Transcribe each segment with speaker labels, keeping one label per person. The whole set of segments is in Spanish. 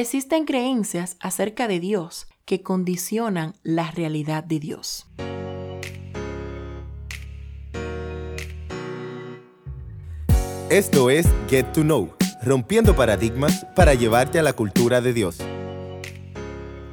Speaker 1: existen creencias acerca de Dios que condicionan la realidad de Dios.
Speaker 2: Esto es Get to Know, rompiendo paradigmas para llevarte a la cultura de Dios.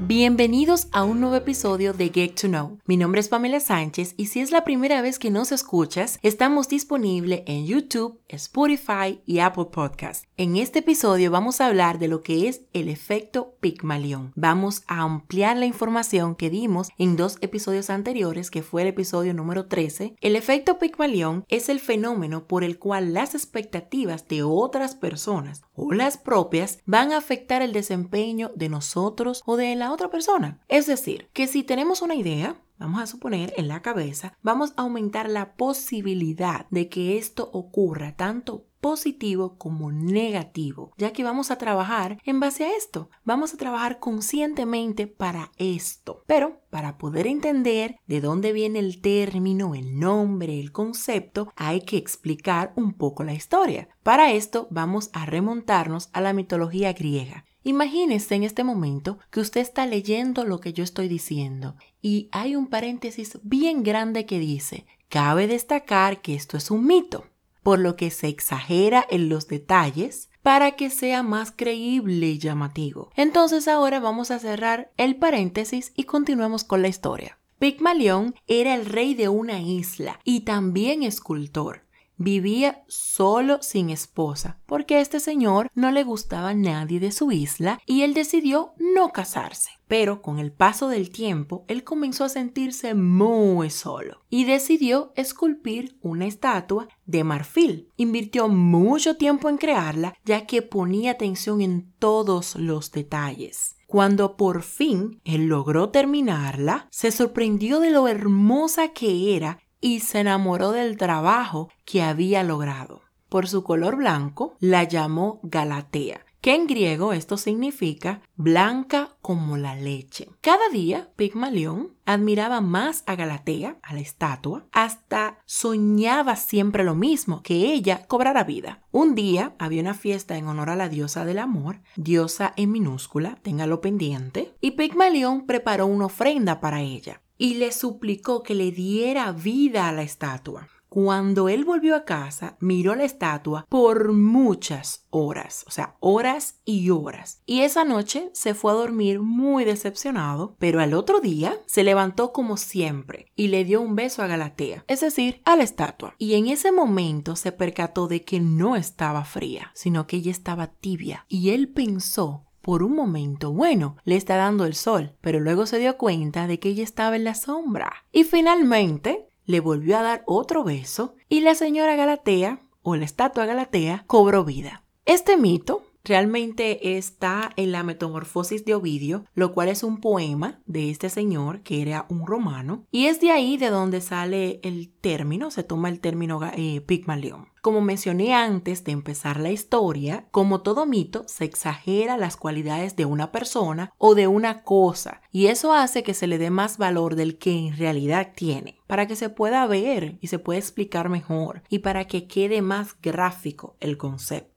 Speaker 1: Bienvenidos a un nuevo episodio de Get to Know. Mi nombre es Pamela Sánchez y si es la primera vez que nos escuchas, estamos disponibles en YouTube, Spotify y Apple Podcast. En este episodio vamos a hablar de lo que es el efecto Pigmalión. Vamos a ampliar la información que dimos en dos episodios anteriores, que fue el episodio número 13. El efecto Pigmalión es el fenómeno por el cual las expectativas de otras personas o las propias van a afectar el desempeño de nosotros o de la otra persona. Es decir, que si tenemos una idea, vamos a suponer en la cabeza, vamos a aumentar la posibilidad de que esto ocurra tanto positivo como negativo, ya que vamos a trabajar en base a esto, vamos a trabajar conscientemente para esto. Pero para poder entender de dónde viene el término, el nombre, el concepto, hay que explicar un poco la historia. Para esto vamos a remontarnos a la mitología griega. Imagínese en este momento que usted está leyendo lo que yo estoy diciendo y hay un paréntesis bien grande que dice, cabe destacar que esto es un mito por lo que se exagera en los detalles para que sea más creíble y llamativo. Entonces ahora vamos a cerrar el paréntesis y continuamos con la historia. Pigmalión era el rey de una isla y también escultor. Vivía solo sin esposa, porque a este señor no le gustaba nadie de su isla y él decidió no casarse. Pero con el paso del tiempo, él comenzó a sentirse muy solo y decidió esculpir una estatua de marfil. Invirtió mucho tiempo en crearla, ya que ponía atención en todos los detalles. Cuando por fin él logró terminarla, se sorprendió de lo hermosa que era y se enamoró del trabajo que había logrado. Por su color blanco, la llamó Galatea, que en griego esto significa blanca como la leche. Cada día, Pigmalión admiraba más a Galatea, a la estatua, hasta soñaba siempre lo mismo, que ella cobrara vida. Un día había una fiesta en honor a la diosa del amor, diosa en minúscula, téngalo pendiente, y Pigmalión preparó una ofrenda para ella y le suplicó que le diera vida a la estatua. Cuando él volvió a casa, miró la estatua por muchas horas, o sea, horas y horas. Y esa noche se fue a dormir muy decepcionado, pero al otro día se levantó como siempre y le dio un beso a Galatea, es decir, a la estatua. Y en ese momento se percató de que no estaba fría, sino que ella estaba tibia. Y él pensó por un momento, bueno, le está dando el sol, pero luego se dio cuenta de que ella estaba en la sombra. Y finalmente le volvió a dar otro beso y la señora Galatea, o la estatua Galatea, cobró vida. Este mito realmente está en la Metamorfosis de Ovidio, lo cual es un poema de este señor que era un romano, y es de ahí de donde sale el término, se toma el término eh, Pigmalión. Como mencioné antes de empezar la historia, como todo mito, se exagera las cualidades de una persona o de una cosa, y eso hace que se le dé más valor del que en realidad tiene, para que se pueda ver y se pueda explicar mejor, y para que quede más gráfico el concepto.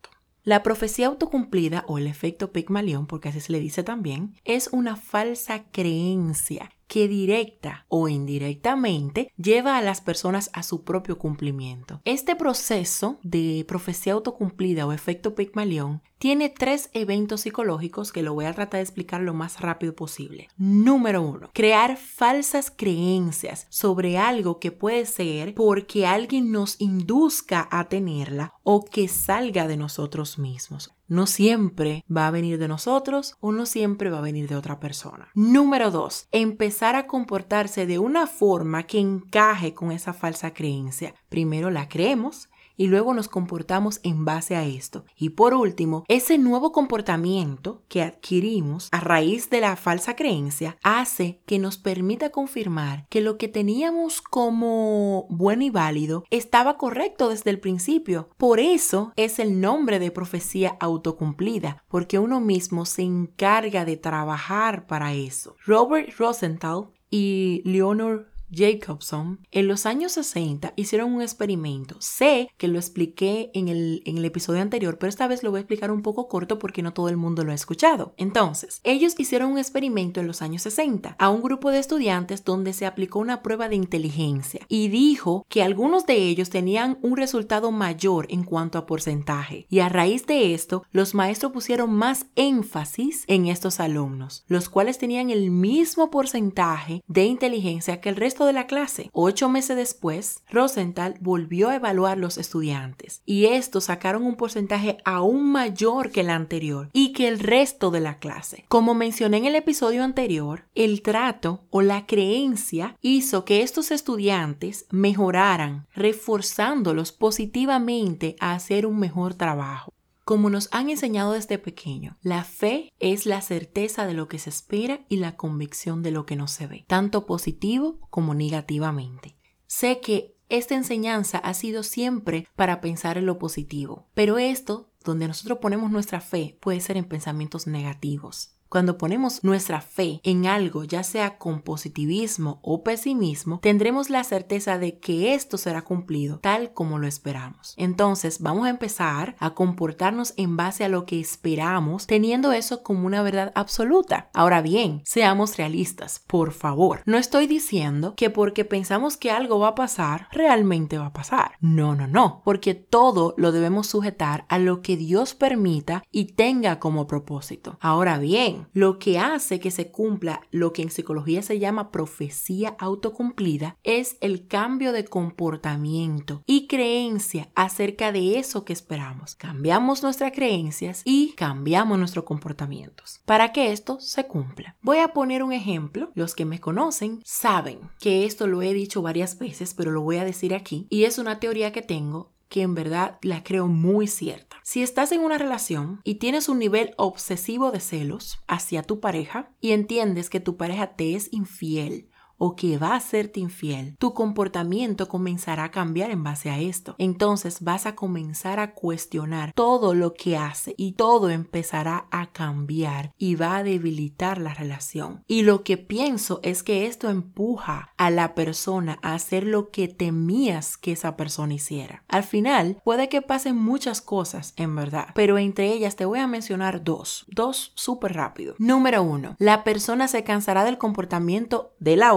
Speaker 1: La profecía autocumplida o el efecto Pigmalión, porque así se le dice también, es una falsa creencia que directa o indirectamente lleva a las personas a su propio cumplimiento. Este proceso de profecía autocumplida o efecto Pigmalión tiene tres eventos psicológicos que lo voy a tratar de explicar lo más rápido posible. Número uno, crear falsas creencias sobre algo que puede ser porque alguien nos induzca a tenerla o que salga de nosotros mismos no siempre va a venir de nosotros o no siempre va a venir de otra persona. Número dos, empezar a comportarse de una forma que encaje con esa falsa creencia. Primero la creemos y luego nos comportamos en base a esto. Y por último, ese nuevo comportamiento que adquirimos a raíz de la falsa creencia hace que nos permita confirmar que lo que teníamos como bueno y válido estaba correcto desde el principio. Por eso es el nombre de profecía autocumplida, porque uno mismo se encarga de trabajar para eso. Robert Rosenthal y Leonor Jacobson en los años 60 hicieron un experimento. Sé que lo expliqué en el, en el episodio anterior, pero esta vez lo voy a explicar un poco corto porque no todo el mundo lo ha escuchado. Entonces, ellos hicieron un experimento en los años 60 a un grupo de estudiantes donde se aplicó una prueba de inteligencia y dijo que algunos de ellos tenían un resultado mayor en cuanto a porcentaje. Y a raíz de esto, los maestros pusieron más énfasis en estos alumnos, los cuales tenían el mismo porcentaje de inteligencia que el resto de la clase. Ocho meses después, Rosenthal volvió a evaluar los estudiantes y estos sacaron un porcentaje aún mayor que el anterior y que el resto de la clase. Como mencioné en el episodio anterior, el trato o la creencia hizo que estos estudiantes mejoraran, reforzándolos positivamente a hacer un mejor trabajo. Como nos han enseñado desde pequeño, la fe es la certeza de lo que se espera y la convicción de lo que no se ve, tanto positivo como negativamente. Sé que esta enseñanza ha sido siempre para pensar en lo positivo, pero esto, donde nosotros ponemos nuestra fe, puede ser en pensamientos negativos. Cuando ponemos nuestra fe en algo, ya sea con positivismo o pesimismo, tendremos la certeza de que esto será cumplido tal como lo esperamos. Entonces vamos a empezar a comportarnos en base a lo que esperamos, teniendo eso como una verdad absoluta. Ahora bien, seamos realistas, por favor. No estoy diciendo que porque pensamos que algo va a pasar, realmente va a pasar. No, no, no, porque todo lo debemos sujetar a lo que Dios permita y tenga como propósito. Ahora bien, lo que hace que se cumpla lo que en psicología se llama profecía autocumplida es el cambio de comportamiento y creencia acerca de eso que esperamos. Cambiamos nuestras creencias y cambiamos nuestros comportamientos para que esto se cumpla. Voy a poner un ejemplo. Los que me conocen saben que esto lo he dicho varias veces, pero lo voy a decir aquí y es una teoría que tengo que en verdad la creo muy cierta. Si estás en una relación y tienes un nivel obsesivo de celos hacia tu pareja y entiendes que tu pareja te es infiel o que va a serte infiel, tu comportamiento comenzará a cambiar en base a esto. Entonces vas a comenzar a cuestionar todo lo que hace y todo empezará a cambiar y va a debilitar la relación. Y lo que pienso es que esto empuja a la persona a hacer lo que temías que esa persona hiciera. Al final puede que pasen muchas cosas en verdad, pero entre ellas te voy a mencionar dos, dos súper rápido. Número uno, la persona se cansará del comportamiento de la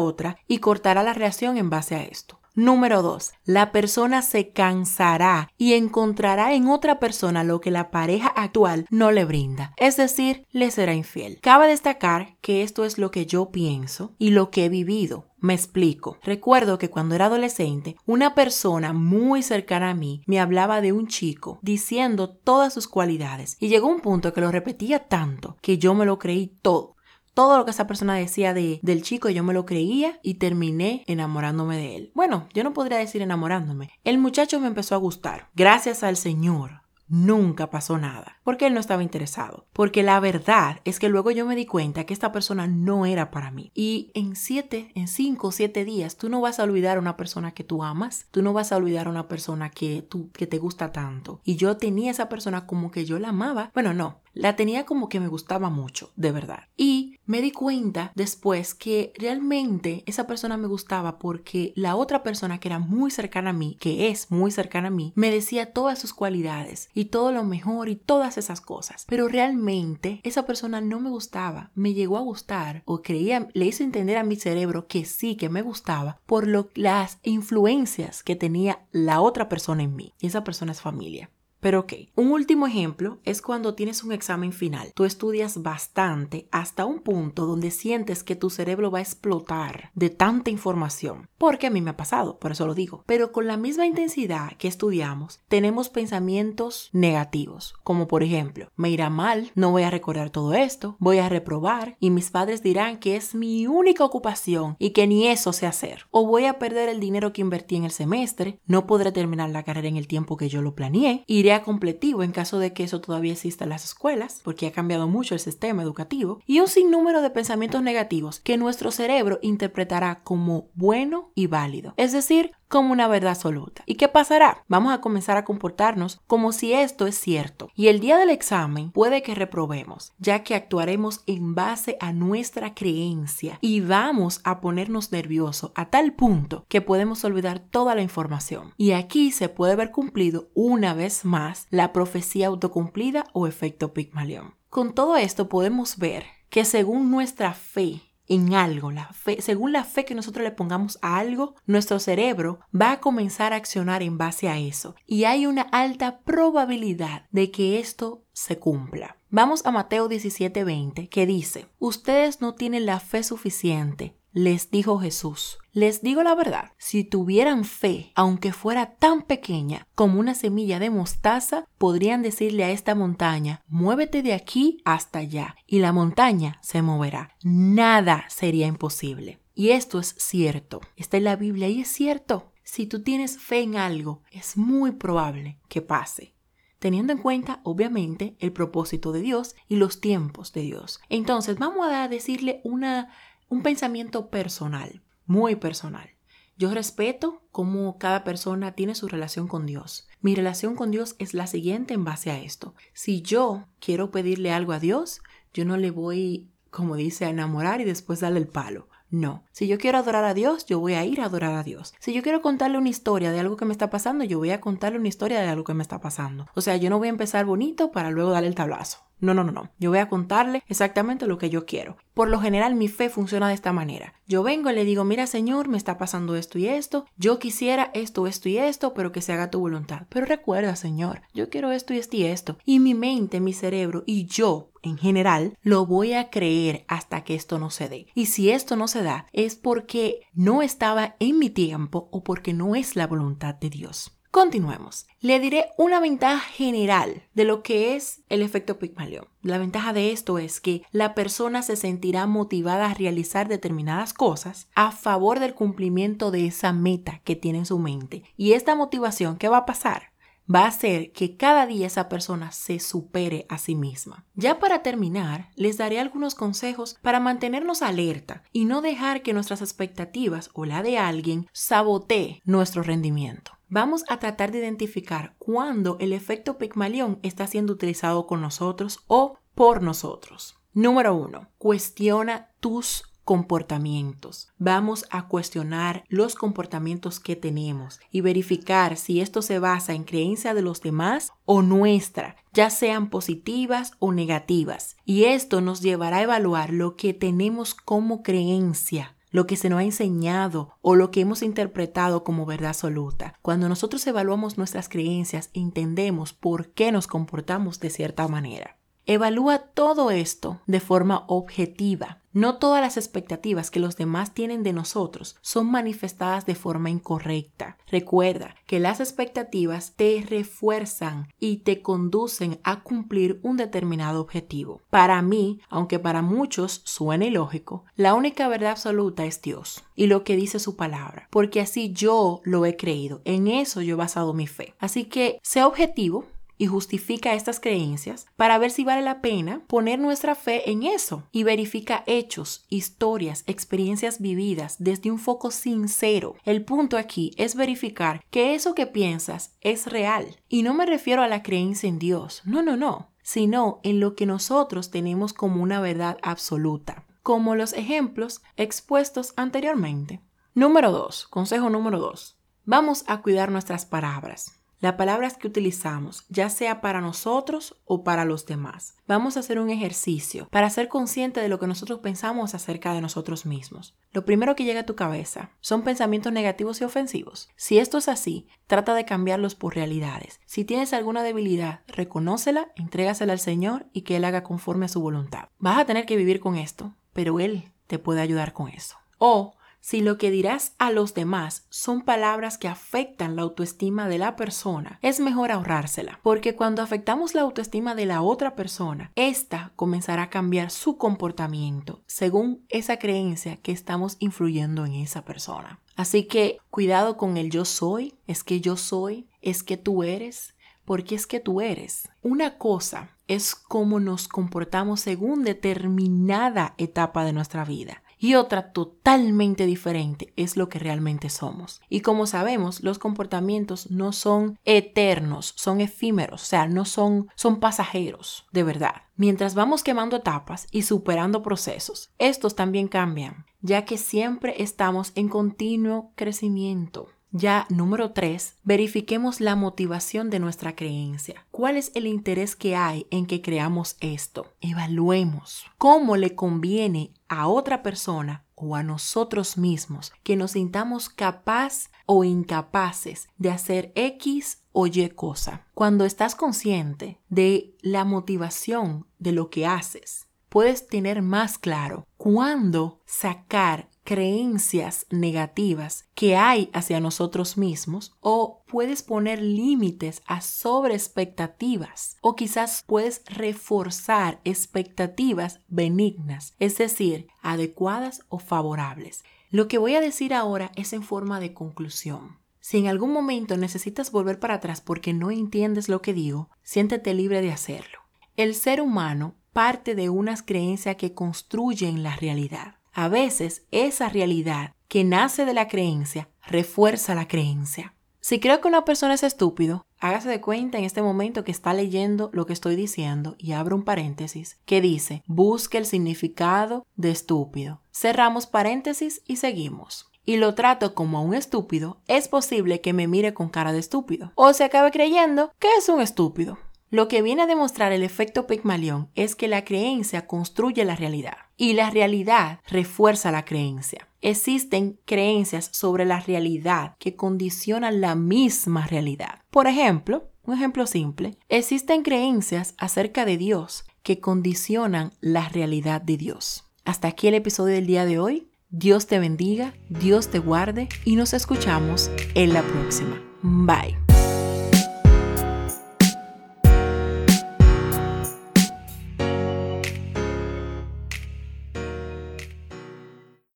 Speaker 1: y cortará la reacción en base a esto. Número 2. La persona se cansará y encontrará en otra persona lo que la pareja actual no le brinda, es decir, le será infiel. Cabe destacar que esto es lo que yo pienso y lo que he vivido. Me explico. Recuerdo que cuando era adolescente, una persona muy cercana a mí me hablaba de un chico diciendo todas sus cualidades y llegó un punto que lo repetía tanto que yo me lo creí todo todo lo que esa persona decía de, del chico yo me lo creía y terminé enamorándome de él. Bueno, yo no podría decir enamorándome. El muchacho me empezó a gustar. Gracias al Señor nunca pasó nada, porque él no estaba interesado. Porque la verdad es que luego yo me di cuenta que esta persona no era para mí. Y en siete, en cinco o siete días, tú no vas a olvidar a una persona que tú amas, tú no vas a olvidar a una persona que, tú, que te gusta tanto. Y yo tenía esa persona como que yo la amaba. Bueno, no, la tenía como que me gustaba mucho, de verdad. Y me di cuenta después que realmente esa persona me gustaba porque la otra persona que era muy cercana a mí, que es muy cercana a mí, me decía todas sus cualidades y todo lo mejor y todas esas cosas. Pero realmente esa persona no me gustaba, me llegó a gustar o creía, le hizo entender a mi cerebro que sí, que me gustaba por lo, las influencias que tenía la otra persona en mí. Y esa persona es familia. Pero ok, un último ejemplo es cuando tienes un examen final. Tú estudias bastante hasta un punto donde sientes que tu cerebro va a explotar de tanta información. Porque a mí me ha pasado, por eso lo digo. Pero con la misma intensidad que estudiamos, tenemos pensamientos negativos, como por ejemplo, me irá mal, no voy a recordar todo esto, voy a reprobar y mis padres dirán que es mi única ocupación y que ni eso sé hacer. O voy a perder el dinero que invertí en el semestre, no podré terminar la carrera en el tiempo que yo lo planeé, iré completivo en caso de que eso todavía exista en las escuelas, porque ha cambiado mucho el sistema educativo, y un sinnúmero de pensamientos negativos que nuestro cerebro interpretará como bueno y válido. Es decir, como una verdad absoluta. ¿Y qué pasará? Vamos a comenzar a comportarnos como si esto es cierto. Y el día del examen puede que reprobemos, ya que actuaremos en base a nuestra creencia y vamos a ponernos nerviosos a tal punto que podemos olvidar toda la información. Y aquí se puede ver cumplido una vez más la profecía autocumplida o efecto Pigmalión. Con todo esto podemos ver que según nuestra fe en algo, la fe, según la fe que nosotros le pongamos a algo, nuestro cerebro va a comenzar a accionar en base a eso. Y hay una alta probabilidad de que esto se cumpla. Vamos a Mateo 17:20, que dice, ustedes no tienen la fe suficiente les dijo Jesús, les digo la verdad, si tuvieran fe, aunque fuera tan pequeña como una semilla de mostaza, podrían decirle a esta montaña, muévete de aquí hasta allá, y la montaña se moverá. Nada sería imposible. Y esto es cierto. Está en la Biblia y es cierto. Si tú tienes fe en algo, es muy probable que pase teniendo en cuenta, obviamente, el propósito de Dios y los tiempos de Dios. Entonces, vamos a decirle una un pensamiento personal, muy personal. Yo respeto cómo cada persona tiene su relación con Dios. Mi relación con Dios es la siguiente en base a esto. Si yo quiero pedirle algo a Dios, yo no le voy, como dice, a enamorar y después darle el palo. No. Si yo quiero adorar a Dios, yo voy a ir a adorar a Dios. Si yo quiero contarle una historia de algo que me está pasando, yo voy a contarle una historia de algo que me está pasando. O sea, yo no voy a empezar bonito para luego darle el tablazo. No, no, no, no. Yo voy a contarle exactamente lo que yo quiero. Por lo general mi fe funciona de esta manera. Yo vengo y le digo, mira Señor, me está pasando esto y esto. Yo quisiera esto, esto y esto, pero que se haga tu voluntad. Pero recuerda, Señor, yo quiero esto y esto y esto. Y mi mente, mi cerebro y yo en general, lo voy a creer hasta que esto no se dé. Y si esto no se da, es porque no estaba en mi tiempo o porque no es la voluntad de Dios. Continuemos. Le diré una ventaja general de lo que es el efecto Pygmalion. La ventaja de esto es que la persona se sentirá motivada a realizar determinadas cosas a favor del cumplimiento de esa meta que tiene en su mente. Y esta motivación, ¿qué va a pasar? va a hacer que cada día esa persona se supere a sí misma. Ya para terminar, les daré algunos consejos para mantenernos alerta y no dejar que nuestras expectativas o la de alguien sabotee nuestro rendimiento. Vamos a tratar de identificar cuándo el efecto Pygmalion está siendo utilizado con nosotros o por nosotros. Número 1. Cuestiona tus comportamientos. Vamos a cuestionar los comportamientos que tenemos y verificar si esto se basa en creencia de los demás o nuestra, ya sean positivas o negativas. Y esto nos llevará a evaluar lo que tenemos como creencia lo que se nos ha enseñado o lo que hemos interpretado como verdad absoluta. Cuando nosotros evaluamos nuestras creencias, entendemos por qué nos comportamos de cierta manera. Evalúa todo esto de forma objetiva. No todas las expectativas que los demás tienen de nosotros son manifestadas de forma incorrecta. Recuerda que las expectativas te refuerzan y te conducen a cumplir un determinado objetivo. Para mí, aunque para muchos suene ilógico, la única verdad absoluta es Dios y lo que dice su palabra, porque así yo lo he creído, en eso yo he basado mi fe. Así que sea objetivo, y justifica estas creencias para ver si vale la pena poner nuestra fe en eso y verifica hechos, historias, experiencias vividas desde un foco sincero. El punto aquí es verificar que eso que piensas es real. Y no me refiero a la creencia en Dios, no, no, no, sino en lo que nosotros tenemos como una verdad absoluta, como los ejemplos expuestos anteriormente. Número 2. Consejo número 2. Vamos a cuidar nuestras palabras las palabras que utilizamos, ya sea para nosotros o para los demás. Vamos a hacer un ejercicio para ser consciente de lo que nosotros pensamos acerca de nosotros mismos. Lo primero que llega a tu cabeza son pensamientos negativos y ofensivos. Si esto es así, trata de cambiarlos por realidades. Si tienes alguna debilidad, reconócela, entrégasela al Señor y que Él haga conforme a su voluntad. Vas a tener que vivir con esto, pero Él te puede ayudar con eso. O si lo que dirás a los demás son palabras que afectan la autoestima de la persona, es mejor ahorrársela, porque cuando afectamos la autoestima de la otra persona, ésta comenzará a cambiar su comportamiento según esa creencia que estamos influyendo en esa persona. Así que cuidado con el yo soy, es que yo soy, es que tú eres, porque es que tú eres. Una cosa es cómo nos comportamos según determinada etapa de nuestra vida y otra totalmente diferente es lo que realmente somos. Y como sabemos, los comportamientos no son eternos, son efímeros, o sea, no son, son pasajeros, de verdad. Mientras vamos quemando etapas y superando procesos, estos también cambian, ya que siempre estamos en continuo crecimiento. Ya número 3, verifiquemos la motivación de nuestra creencia. ¿Cuál es el interés que hay en que creamos esto? Evaluemos cómo le conviene a otra persona o a nosotros mismos que nos sintamos capaz o incapaces de hacer X o Y cosa. Cuando estás consciente de la motivación de lo que haces, puedes tener más claro cuándo sacar creencias negativas que hay hacia nosotros mismos o puedes poner límites a sobre expectativas o quizás puedes reforzar expectativas benignas, es decir, adecuadas o favorables. Lo que voy a decir ahora es en forma de conclusión. Si en algún momento necesitas volver para atrás porque no entiendes lo que digo, siéntete libre de hacerlo. El ser humano parte de unas creencias que construyen la realidad. A veces esa realidad que nace de la creencia refuerza la creencia. Si creo que una persona es estúpido, hágase de cuenta en este momento que está leyendo lo que estoy diciendo y abro un paréntesis que dice, busque el significado de estúpido. Cerramos paréntesis y seguimos. Y lo trato como a un estúpido, es posible que me mire con cara de estúpido o se acabe creyendo que es un estúpido. Lo que viene a demostrar el efecto Pygmalion es que la creencia construye la realidad y la realidad refuerza la creencia. Existen creencias sobre la realidad que condicionan la misma realidad. Por ejemplo, un ejemplo simple, existen creencias acerca de Dios que condicionan la realidad de Dios. Hasta aquí el episodio del día de hoy. Dios te bendiga, Dios te guarde y nos escuchamos en la próxima. Bye.